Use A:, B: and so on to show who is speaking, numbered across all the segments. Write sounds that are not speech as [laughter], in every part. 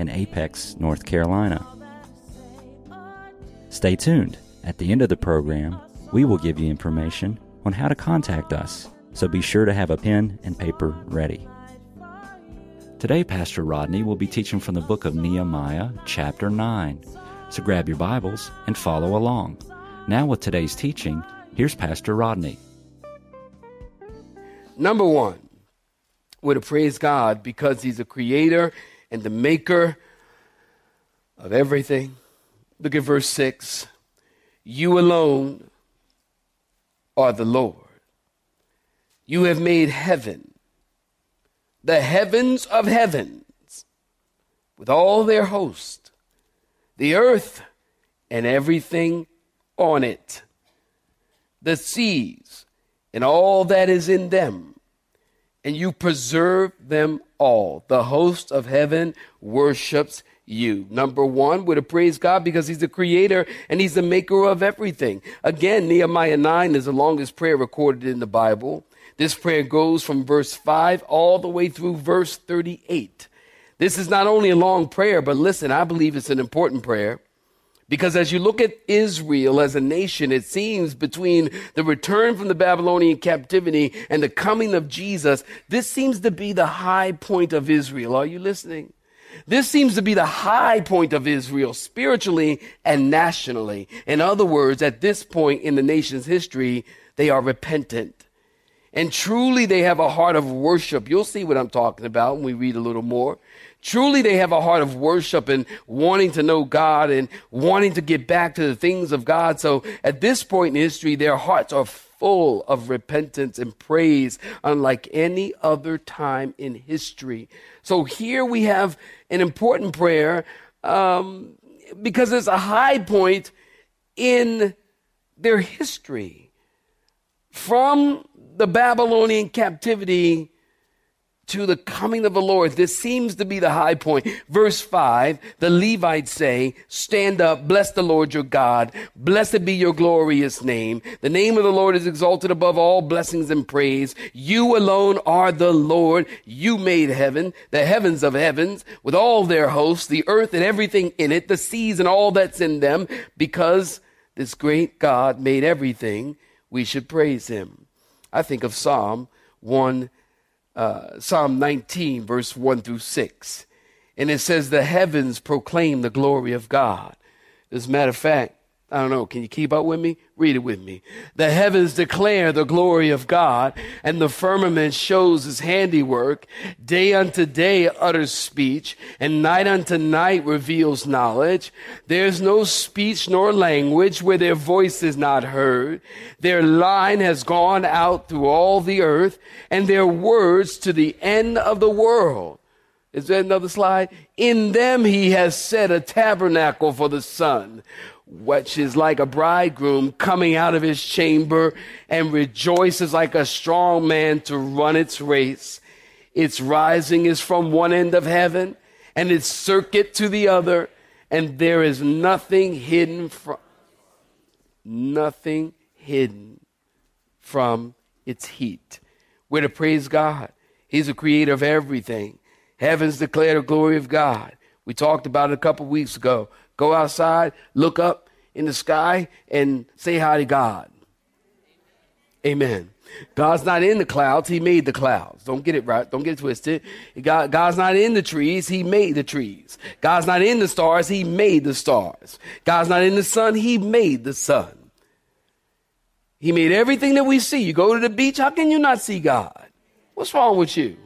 A: in Apex, North Carolina. Stay tuned. At the end of the program, we will give you information on how to contact us, so be sure to have a pen and paper ready. Today, Pastor Rodney will be teaching from the book of Nehemiah, chapter 9. So grab your Bibles and follow along. Now, with today's teaching, here's Pastor Rodney.
B: Number one, we're to praise God because He's a creator and the maker of everything. Look at verse 6. You alone are the Lord. You have made heaven, the heavens of heavens, with all their host, the earth and everything on it, the seas and all that is in them, and you preserve them all. The host of heaven worships you. Number one, we're to praise God because He's the creator and He's the maker of everything. Again, Nehemiah 9 is the longest prayer recorded in the Bible. This prayer goes from verse 5 all the way through verse 38. This is not only a long prayer, but listen, I believe it's an important prayer. Because as you look at Israel as a nation, it seems between the return from the Babylonian captivity and the coming of Jesus, this seems to be the high point of Israel. Are you listening? This seems to be the high point of Israel spiritually and nationally. In other words, at this point in the nation's history, they are repentant. And truly they have a heart of worship. You'll see what I'm talking about when we read a little more. Truly, they have a heart of worship and wanting to know God and wanting to get back to the things of God. So at this point in history, their hearts are full of repentance and praise, unlike any other time in history. So here we have an important prayer um, because it's a high point in their history. From the Babylonian captivity to the coming of the Lord. This seems to be the high point. Verse 5, the Levites say, Stand up, bless the Lord your God, blessed be your glorious name. The name of the Lord is exalted above all blessings and praise. You alone are the Lord. You made heaven, the heavens of heavens, with all their hosts, the earth and everything in it, the seas and all that's in them, because this great God made everything. We should praise him. I think of Psalm 1 uh, Psalm 19, verse 1 through 6. And it says, The heavens proclaim the glory of God. As a matter of fact, I don't know, can you keep up with me? Read it with me. The heavens declare the glory of God, and the firmament shows his handiwork. Day unto day utters speech, and night unto night reveals knowledge. There's no speech nor language where their voice is not heard. Their line has gone out through all the earth, and their words to the end of the world. Is there another slide? In them he has set a tabernacle for the sun which is like a bridegroom coming out of his chamber and rejoices like a strong man to run its race. Its rising is from one end of heaven and its circuit to the other, and there is nothing hidden from nothing hidden from its heat. We're to praise God. He's the creator of everything. Heavens declare the glory of God. We talked about it a couple weeks ago. Go outside, look up in the sky, and say hi to God. Amen. God's not in the clouds, He made the clouds. Don't get it right. Don't get it twisted. God, God's not in the trees, He made the trees. God's not in the stars, He made the stars. God's not in the sun, He made the sun. He made everything that we see. You go to the beach, how can you not see God? What's wrong with you?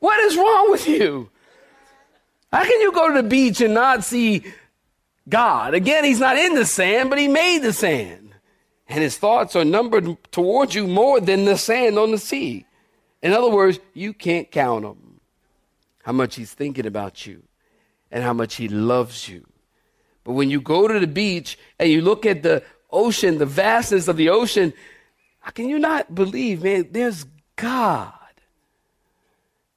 B: What is wrong with you? How can you go to the beach and not see God? Again, He's not in the sand, but He made the sand. And His thoughts are numbered towards you more than the sand on the sea. In other words, you can't count them. how much He's thinking about you and how much He loves you. But when you go to the beach and you look at the ocean, the vastness of the ocean, how can you not believe, man, there's God?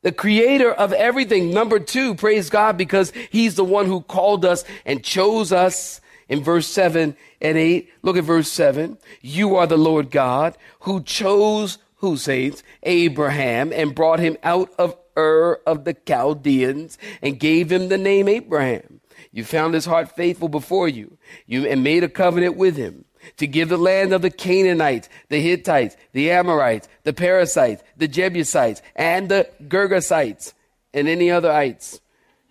B: The creator of everything. Number two, praise God because he's the one who called us and chose us in verse 7 and 8. Look at verse 7. You are the Lord God who chose, who saints? Abraham and brought him out of Ur of the Chaldeans and gave him the name Abraham. You found his heart faithful before you. You and made a covenant with him to give the land of the Canaanites, the Hittites, the Amorites, the Perizzites, the Jebusites, and the Girgashites, and any other ites,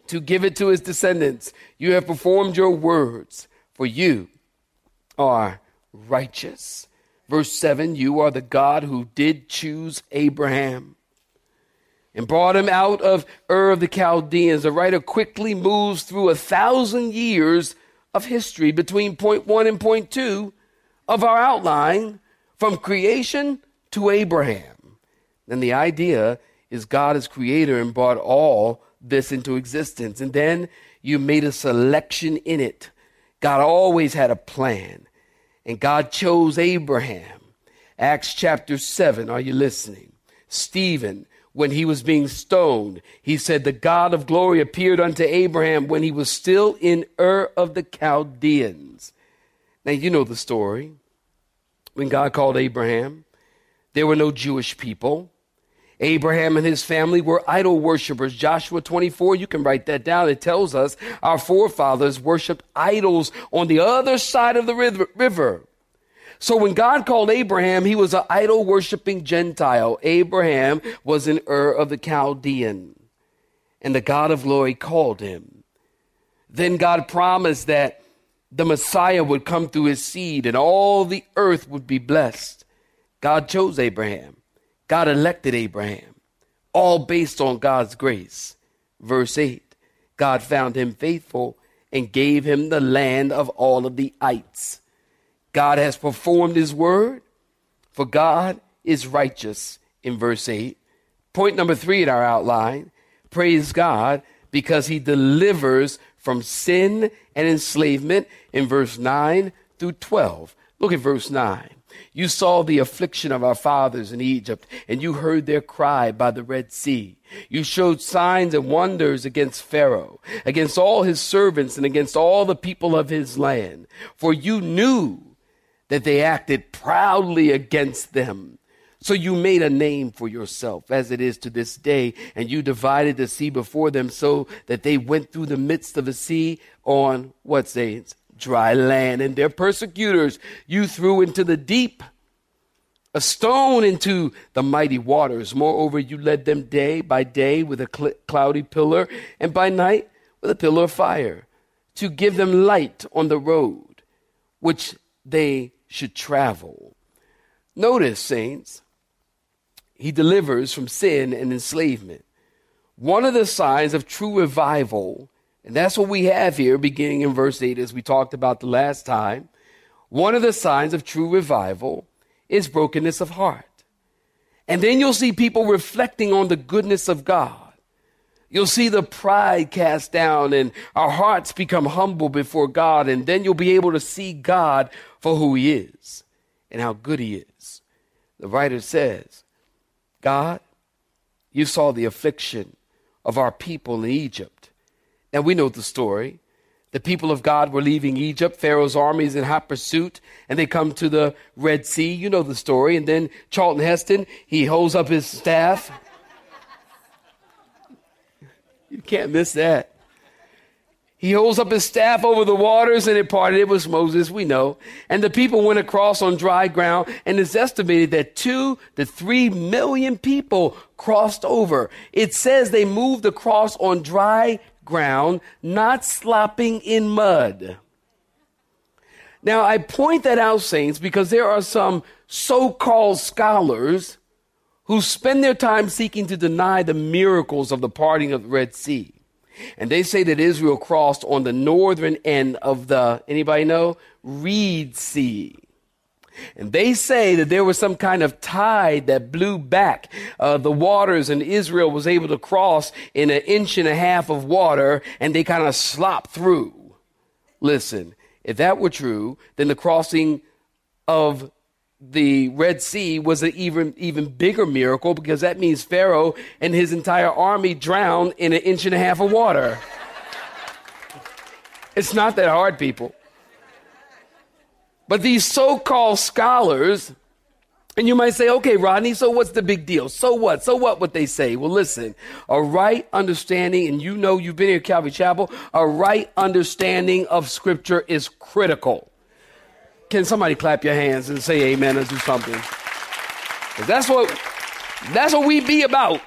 B: to give it to his descendants. You have performed your words, for you are righteous. Verse 7 You are the God who did choose Abraham and brought him out of Ur of the Chaldeans. The writer quickly moves through a thousand years of history between point one and point two of our outline from creation to Abraham. And the idea is God is creator and brought all this into existence. And then you made a selection in it. God always had a plan. And God chose Abraham. Acts chapter 7, are you listening? Stephen, when he was being stoned, he said, The God of glory appeared unto Abraham when he was still in Ur of the Chaldeans. Now, you know the story. When God called Abraham, there were no Jewish people. Abraham and his family were idol worshippers. Joshua 24, you can write that down. It tells us our forefathers worshiped idols on the other side of the river. So when God called Abraham, he was an idol worshiping Gentile. Abraham was an Ur of the Chaldean, and the God of glory called him. Then God promised that the Messiah would come through his seed and all the earth would be blessed. God chose Abraham. God elected Abraham, all based on God's grace. Verse 8 God found him faithful and gave him the land of all of the ites. God has performed his word, for God is righteous in verse 8. Point number three in our outline praise God because he delivers from sin and enslavement in verse 9 through 12. Look at verse 9. You saw the affliction of our fathers in Egypt, and you heard their cry by the Red Sea. You showed signs and wonders against Pharaoh, against all his servants, and against all the people of his land. For you knew that they acted proudly against them. So you made a name for yourself as it is to this day, and you divided the sea before them so that they went through the midst of the sea on what says dry land. And their persecutors you threw into the deep, a stone into the mighty waters. Moreover, you led them day by day with a cl- cloudy pillar, and by night with a pillar of fire, to give them light on the road which they should travel. Notice, saints, he delivers from sin and enslavement. One of the signs of true revival, and that's what we have here beginning in verse 8, as we talked about the last time. One of the signs of true revival is brokenness of heart. And then you'll see people reflecting on the goodness of God. You'll see the pride cast down and our hearts become humble before God. And then you'll be able to see God for who He is and how good He is. The writer says, God, you saw the affliction of our people in Egypt. Now we know the story. The people of God were leaving Egypt. Pharaoh's army is in hot pursuit, and they come to the Red Sea. You know the story. And then Charlton Heston, he holds up his staff. you can't miss that. He holds up his staff over the waters and it parted. It was Moses, we know. And the people went across on dry ground and it's estimated that two to three million people crossed over. It says they moved across on dry ground, not slopping in mud. Now, I point that out, saints, because there are some so-called scholars who spend their time seeking to deny the miracles of the parting of the Red Sea. And they say that Israel crossed on the northern end of the, anybody know? Reed Sea. And they say that there was some kind of tide that blew back uh, the waters, and Israel was able to cross in an inch and a half of water, and they kind of slopped through. Listen, if that were true, then the crossing of the Red Sea was an even, even bigger miracle because that means Pharaoh and his entire army drowned in an inch and a half of water. it's not that hard, people. But these so called scholars, and you might say, okay, Rodney, so what's the big deal? So what? So what would they say? Well, listen, a right understanding, and you know you've been here at Calvary Chapel, a right understanding of Scripture is critical. Can somebody clap your hands and say amen or do something? That's what, that's what we be about.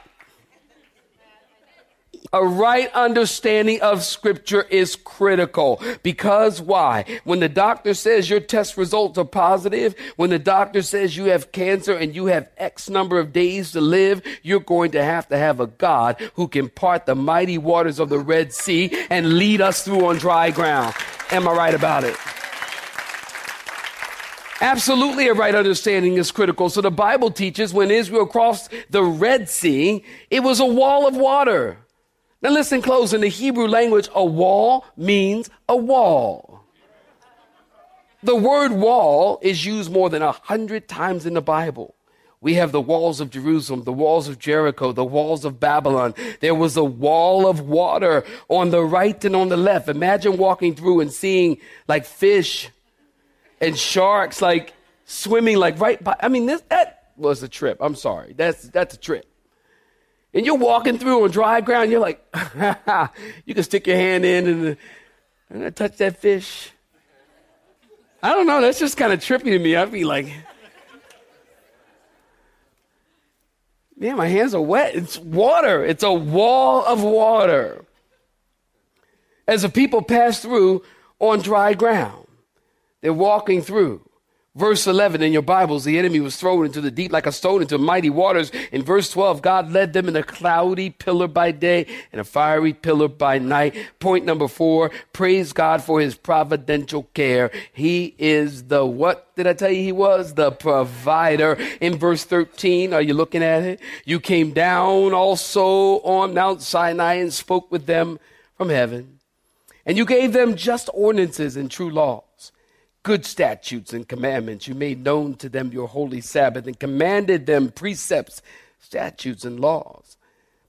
B: A right understanding of scripture is critical because why? When the doctor says your test results are positive, when the doctor says you have cancer and you have X number of days to live, you're going to have to have a God who can part the mighty waters of the Red Sea and lead us through on dry ground. Am I right about it? Absolutely, a right understanding is critical. So the Bible teaches when Israel crossed the Red Sea, it was a wall of water. Now listen close. In the Hebrew language, a wall means a wall. The word wall is used more than a hundred times in the Bible. We have the walls of Jerusalem, the walls of Jericho, the walls of Babylon. There was a wall of water on the right and on the left. Imagine walking through and seeing like fish and sharks like swimming like right by. I mean, this, that was a trip. I'm sorry. That's, that's a trip and you're walking through on dry ground, you're like, [laughs] you can stick your hand in and, and touch that fish. I don't know, that's just kind of trippy to me. I'd be like, man, my hands are wet. It's water, it's a wall of water. As the people pass through on dry ground, they're walking through. Verse 11 in your Bibles, the enemy was thrown into the deep like a stone into mighty waters. In verse 12, God led them in a cloudy pillar by day and a fiery pillar by night. Point number four, praise God for his providential care. He is the, what did I tell you he was? The provider. In verse 13, are you looking at it? You came down also on Mount Sinai and spoke with them from heaven. And you gave them just ordinances and true law good statutes and commandments. You made known to them your holy Sabbath and commanded them precepts, statutes, and laws.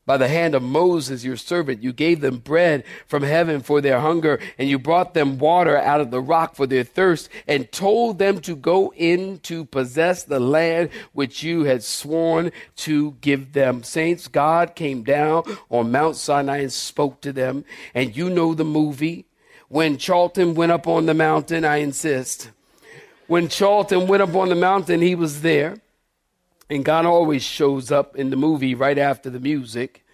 B: By the hand of Moses, your servant, you gave them bread from heaven for their hunger, and you brought them water out of the rock for their thirst, and told them to go in to possess the land which you had sworn to give them. Saints, God came down on Mount Sinai and spoke to them, and you know the movie when Charlton went up on the mountain, I insist. When Charlton went up on the mountain, he was there. And God always shows up in the movie right after the music.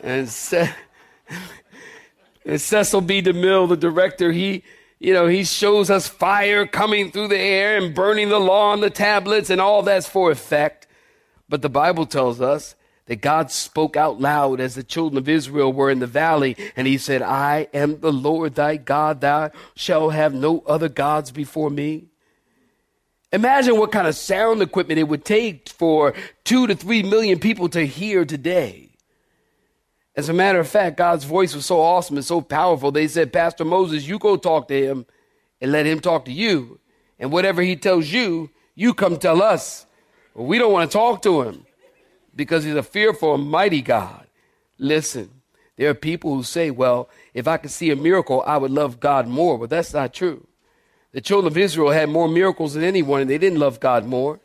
B: And, [laughs] and Cecil B. DeMille, the director, he, you know, he shows us fire coming through the air and burning the law on the tablets, and all that's for effect. But the Bible tells us that God spoke out loud as the children of Israel were in the valley, and he said, I am the Lord thy God, thou shalt have no other gods before me. Imagine what kind of sound equipment it would take for two to three million people to hear today. As a matter of fact, God's voice was so awesome and so powerful, they said, Pastor Moses, you go talk to him and let him talk to you. And whatever he tells you, you come tell us. We don't want to talk to him because he's a fearful and mighty God. Listen, there are people who say, well, if I could see a miracle, I would love God more. But that's not true. The children of Israel had more miracles than anyone, and they didn't love God more.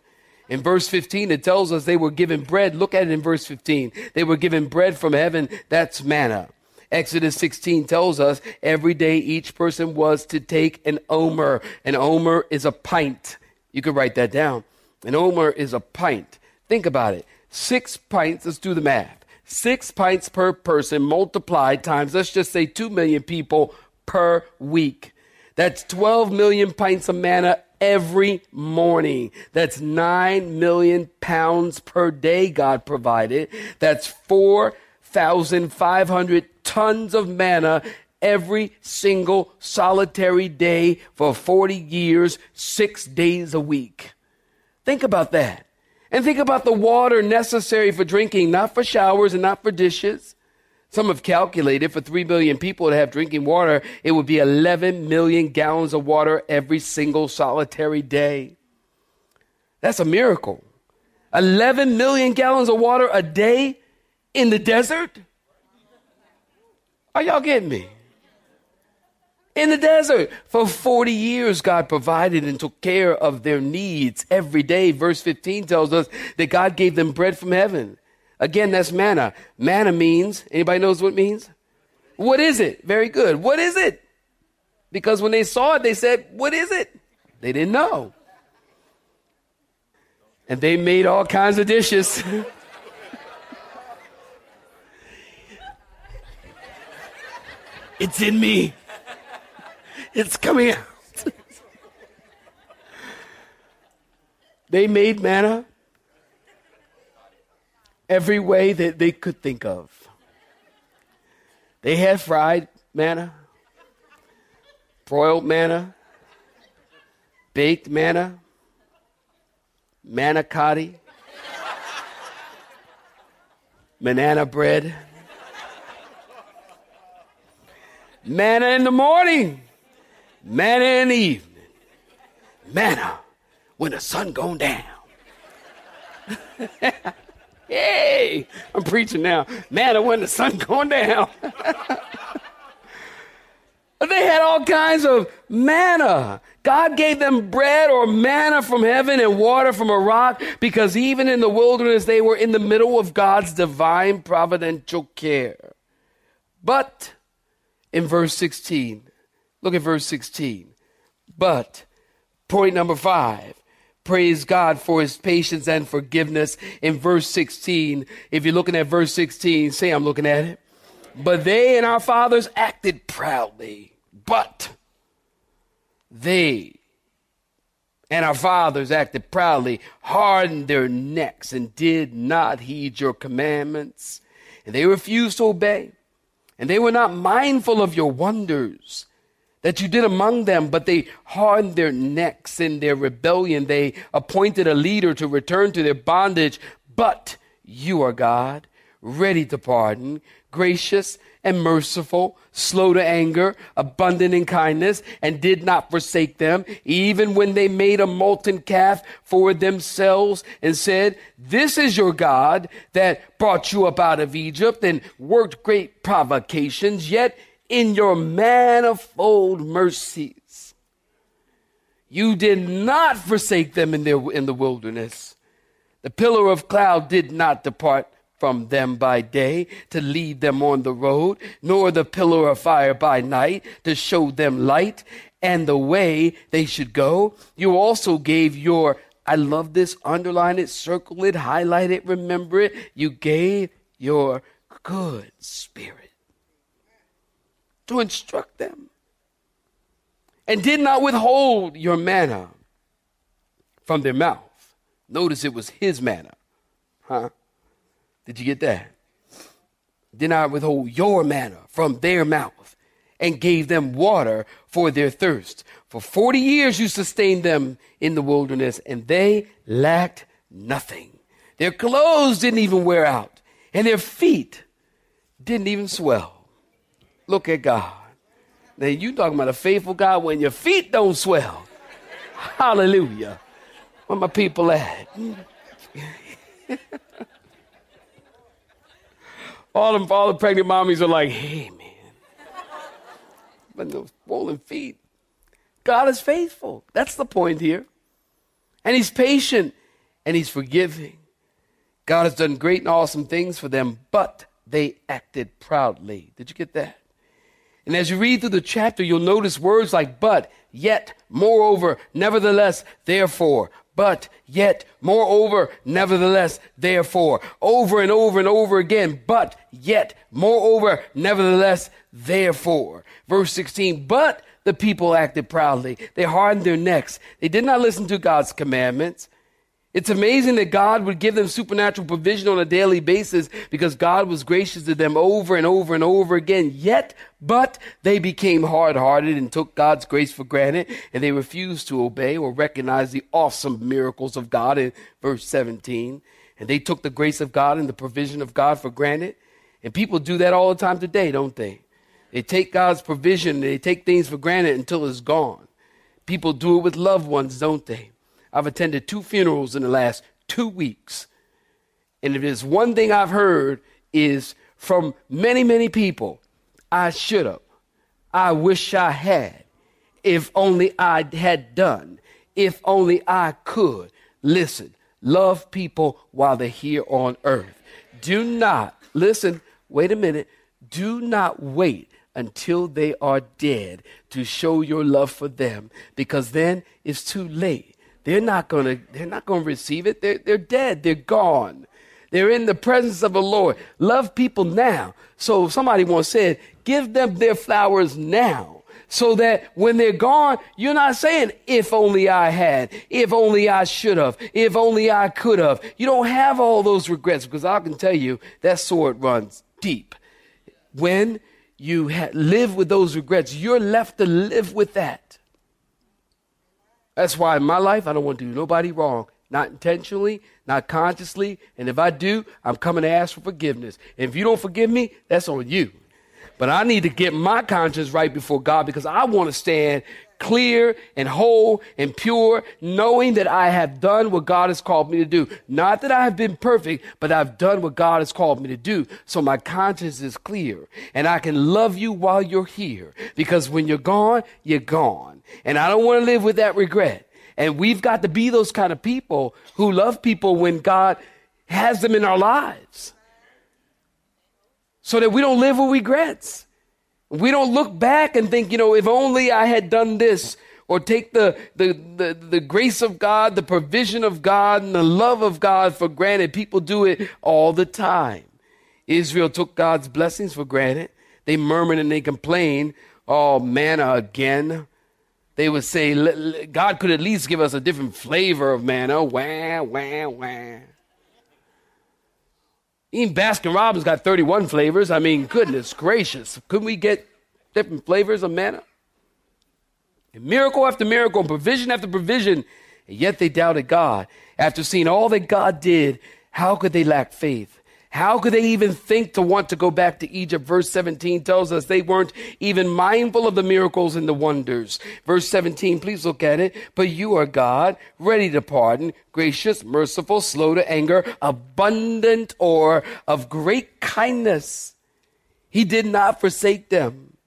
B: In verse 15, it tells us they were given bread. Look at it in verse 15. They were given bread from heaven. That's manna. Exodus 16 tells us every day each person was to take an omer. An omer is a pint. You could write that down. An omer is a pint. Think about it. Six pints, let's do the math. Six pints per person multiplied times, let's just say 2 million people per week. That's 12 million pints of manna every morning. That's 9 million pounds per day God provided. That's 4,500 tons of manna every single solitary day for 40 years, six days a week. Think about that. And think about the water necessary for drinking, not for showers and not for dishes. Some have calculated for 3 billion people to have drinking water, it would be 11 million gallons of water every single solitary day. That's a miracle. 11 million gallons of water a day in the desert? Are y'all getting me? In the desert. For 40 years, God provided and took care of their needs every day. Verse 15 tells us that God gave them bread from heaven. Again, that's manna. Manna means, anybody knows what it means? What is it? Very good. What is it? Because when they saw it, they said, What is it? They didn't know. And they made all kinds of dishes. [laughs] it's in me, it's coming out. they made manna every way that they could think of. They had fried manna, broiled manna, baked manna, manicotti, banana bread, manna in the morning, manna in the evening, manna when the sun gone down. [laughs] Hey, I'm preaching now. Manna when the sun going down. [laughs] they had all kinds of manna. God gave them bread or manna from heaven and water from a rock because even in the wilderness they were in the middle of God's divine providential care. But in verse 16, look at verse 16. But, point number five, praise God for his patience and forgiveness in verse 16. If you're looking at verse 16, say I'm looking at it. But they and our fathers acted proudly, but they and our fathers acted proudly, hardened their necks, and did not heed your commandments. And they refused to obey. And they were not mindful of your wonders that you did among them, but they hardened their necks in their rebellion. They appointed a leader to return to their bondage. But you are God, ready to pardon, gracious and merciful, slow to anger, abundant in kindness, and did not forsake them, even when they made a molten calf for themselves and said, This is your God that brought you up out of Egypt and worked great provocations, yet in your manifold mercies. You did not forsake them in, their, in the wilderness. The pillar of cloud did not depart from them by day to lead them on the road, nor the pillar of fire by night to show them light and the way they should go. You also gave your, I love this, underline it, circle it, highlight it, remember it. You gave your good spirit to instruct them, and did not withhold your manna from their mouth. Notice it was his manna. Huh? Did you get that? Did not withhold your manna from their mouth and gave them water for their thirst. For 40 years you sustained them in the wilderness, and they lacked nothing. Their clothes didn't even wear out, and their feet didn't even swell. Look at God. Now you talking about a faithful God when your feet don't swell. Hallelujah. Where my people at? all them all the pregnant mommies are like, hey man. But those swollen feet. God is faithful. That's the point here. And he's patient and he's forgiving. God has done great and awesome things for them, but they acted proudly. Did you get that? And as you read through the chapter, you'll notice words like but, yet, moreover, nevertheless, therefore, but, yet, moreover, nevertheless, therefore, over and over and over again, but, yet, moreover, nevertheless, therefore. Verse 16, but the people acted proudly. They hardened their necks. They did not listen to God's commandments. It's amazing that God would give them supernatural provision on a daily basis because God was gracious to them over and over and over again. Yet, but they became hard hearted and took God's grace for granted and they refused to obey or recognize the awesome miracles of God in verse 17. And they took the grace of God and the provision of God for granted. And people do that all the time today, don't they? They take God's provision, they take things for granted until it's gone. People do it with loved ones, don't they? I've attended two funerals in the last two weeks. And if there's one thing I've heard is from many, many people, I should have. I wish I had. If only I had done. If only I could. Listen, love people while they're here on earth. Do not, listen, wait a minute. Do not wait until they are dead to show your love for them because then it's too late. They're not gonna, they're not gonna receive it. They're, they're dead. They're gone. They're in the presence of the Lord. Love people now. So somebody once said, give them their flowers now. So that when they're gone, you're not saying, if only I had, if only I should have, if only I could have. You don't have all those regrets because I can tell you that sword runs deep. When you ha- live with those regrets, you're left to live with that. That's why in my life, I don't want to do nobody wrong. Not intentionally, not consciously. And if I do, I'm coming to ask for forgiveness. And if you don't forgive me, that's on you. But I need to get my conscience right before God because I want to stand clear and whole and pure, knowing that I have done what God has called me to do. Not that I have been perfect, but I've done what God has called me to do. So my conscience is clear and I can love you while you're here because when you're gone, you're gone. And I don't want to live with that regret. And we've got to be those kind of people who love people when God has them in our lives so that we don't live with regrets. We don't look back and think, you know, if only I had done this, or take the, the, the, the, grace of God, the provision of God, and the love of God for granted. People do it all the time. Israel took God's blessings for granted. They murmured and they complained, oh, manna again. They would say, God could at least give us a different flavor of manna. Wah, wah, wah. Even Baskin Robbins got 31 flavors. I mean, goodness gracious. Couldn't we get different flavors of manna? And miracle after miracle, and provision after provision, and yet they doubted God. After seeing all that God did, how could they lack faith? How could they even think to want to go back to Egypt? Verse 17 tells us they weren't even mindful of the miracles and the wonders. Verse 17, please look at it. But you are God, ready to pardon, gracious, merciful, slow to anger, abundant or of great kindness. He did not forsake them.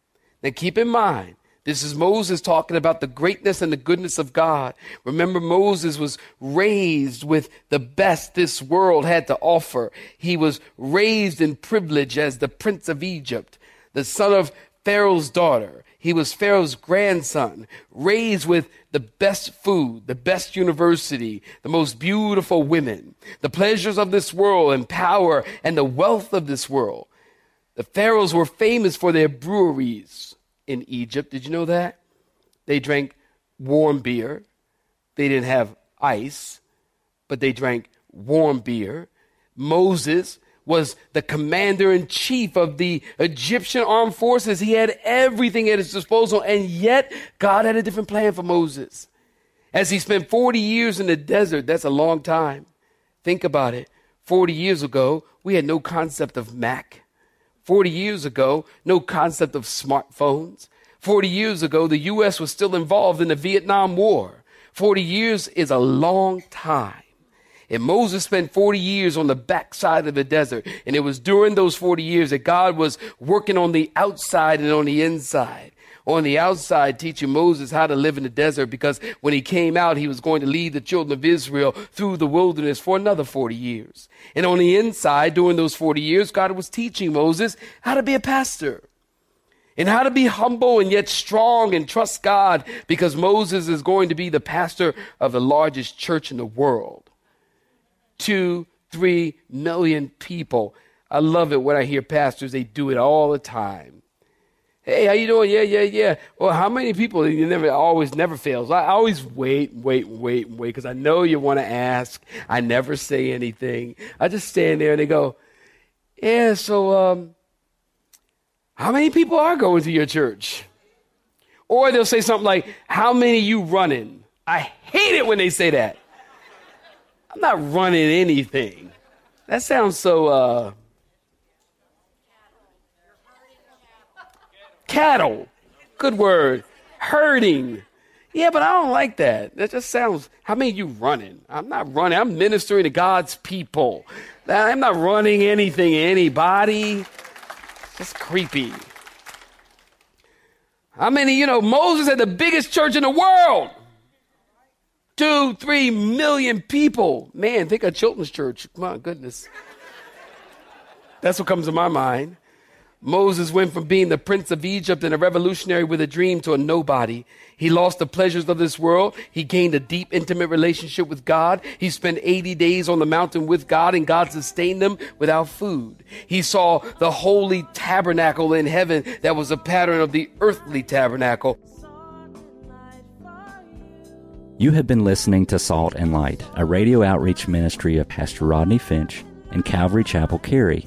B: Now keep in mind, this is Moses talking about the greatness and the goodness of God. Remember, Moses was raised with the best this world had to offer. He was raised in privilege as the prince of Egypt, the son of Pharaoh's daughter. He was Pharaoh's grandson, raised with the best food, the best university, the most beautiful women, the pleasures of this world and power and the wealth of this world. The pharaohs were famous for their breweries in Egypt. Did you know that? They drank warm beer. They didn't have ice, but they drank warm beer. Moses was the commander in chief of the Egyptian armed forces. He had everything at his disposal, and yet God had a different plan for Moses. As he spent 40 years in the desert, that's a long time. Think about it. 40 years ago, we had no concept of Mac. 40 years ago, no concept of smartphones. 40 years ago, the U.S. was still involved in the Vietnam War. 40 years is a long time. And Moses spent 40 years on the backside of the desert. And it was during those 40 years that God was working on the outside and on the inside on the outside teaching Moses how to live in the desert because when he came out, he was going to lead the children of Israel through the wilderness for another 40 years. And on the inside, during those 40 years, God was teaching Moses how to be a pastor and how to be humble and yet strong and trust God because Moses is going to be the pastor of the largest church in the world. Two, three million people. I love it when I hear pastors, they do it all the time. Hey, how you doing? Yeah, yeah, yeah. Well, how many people? You never always never fails. I always wait, wait, wait, wait because I know you want to ask. I never say anything. I just stand there and they go, "Yeah, so um, how many people are going to your church?" Or they'll say something like, "How many you running?" I hate it when they say that. I'm not running anything. That sounds so uh, cattle. Good word. Herding. Yeah, but I don't like that. That just sounds, how many you running? I'm not running. I'm ministering to God's people. I'm not running anything, anybody. That's creepy. How many, you know, Moses had the biggest church in the world. Two, three million people. Man, think of Charlton's church. My goodness. That's what comes to my mind. Moses went from being the prince of Egypt and a revolutionary with a dream to a nobody. He lost the pleasures of this world. He gained a deep, intimate relationship with God. He spent 80 days on the mountain with God and God sustained him without food. He saw the holy tabernacle in heaven that was a pattern of the earthly tabernacle.
A: You have been listening to Salt and Light, a radio outreach ministry of Pastor Rodney Finch and Calvary Chapel Cary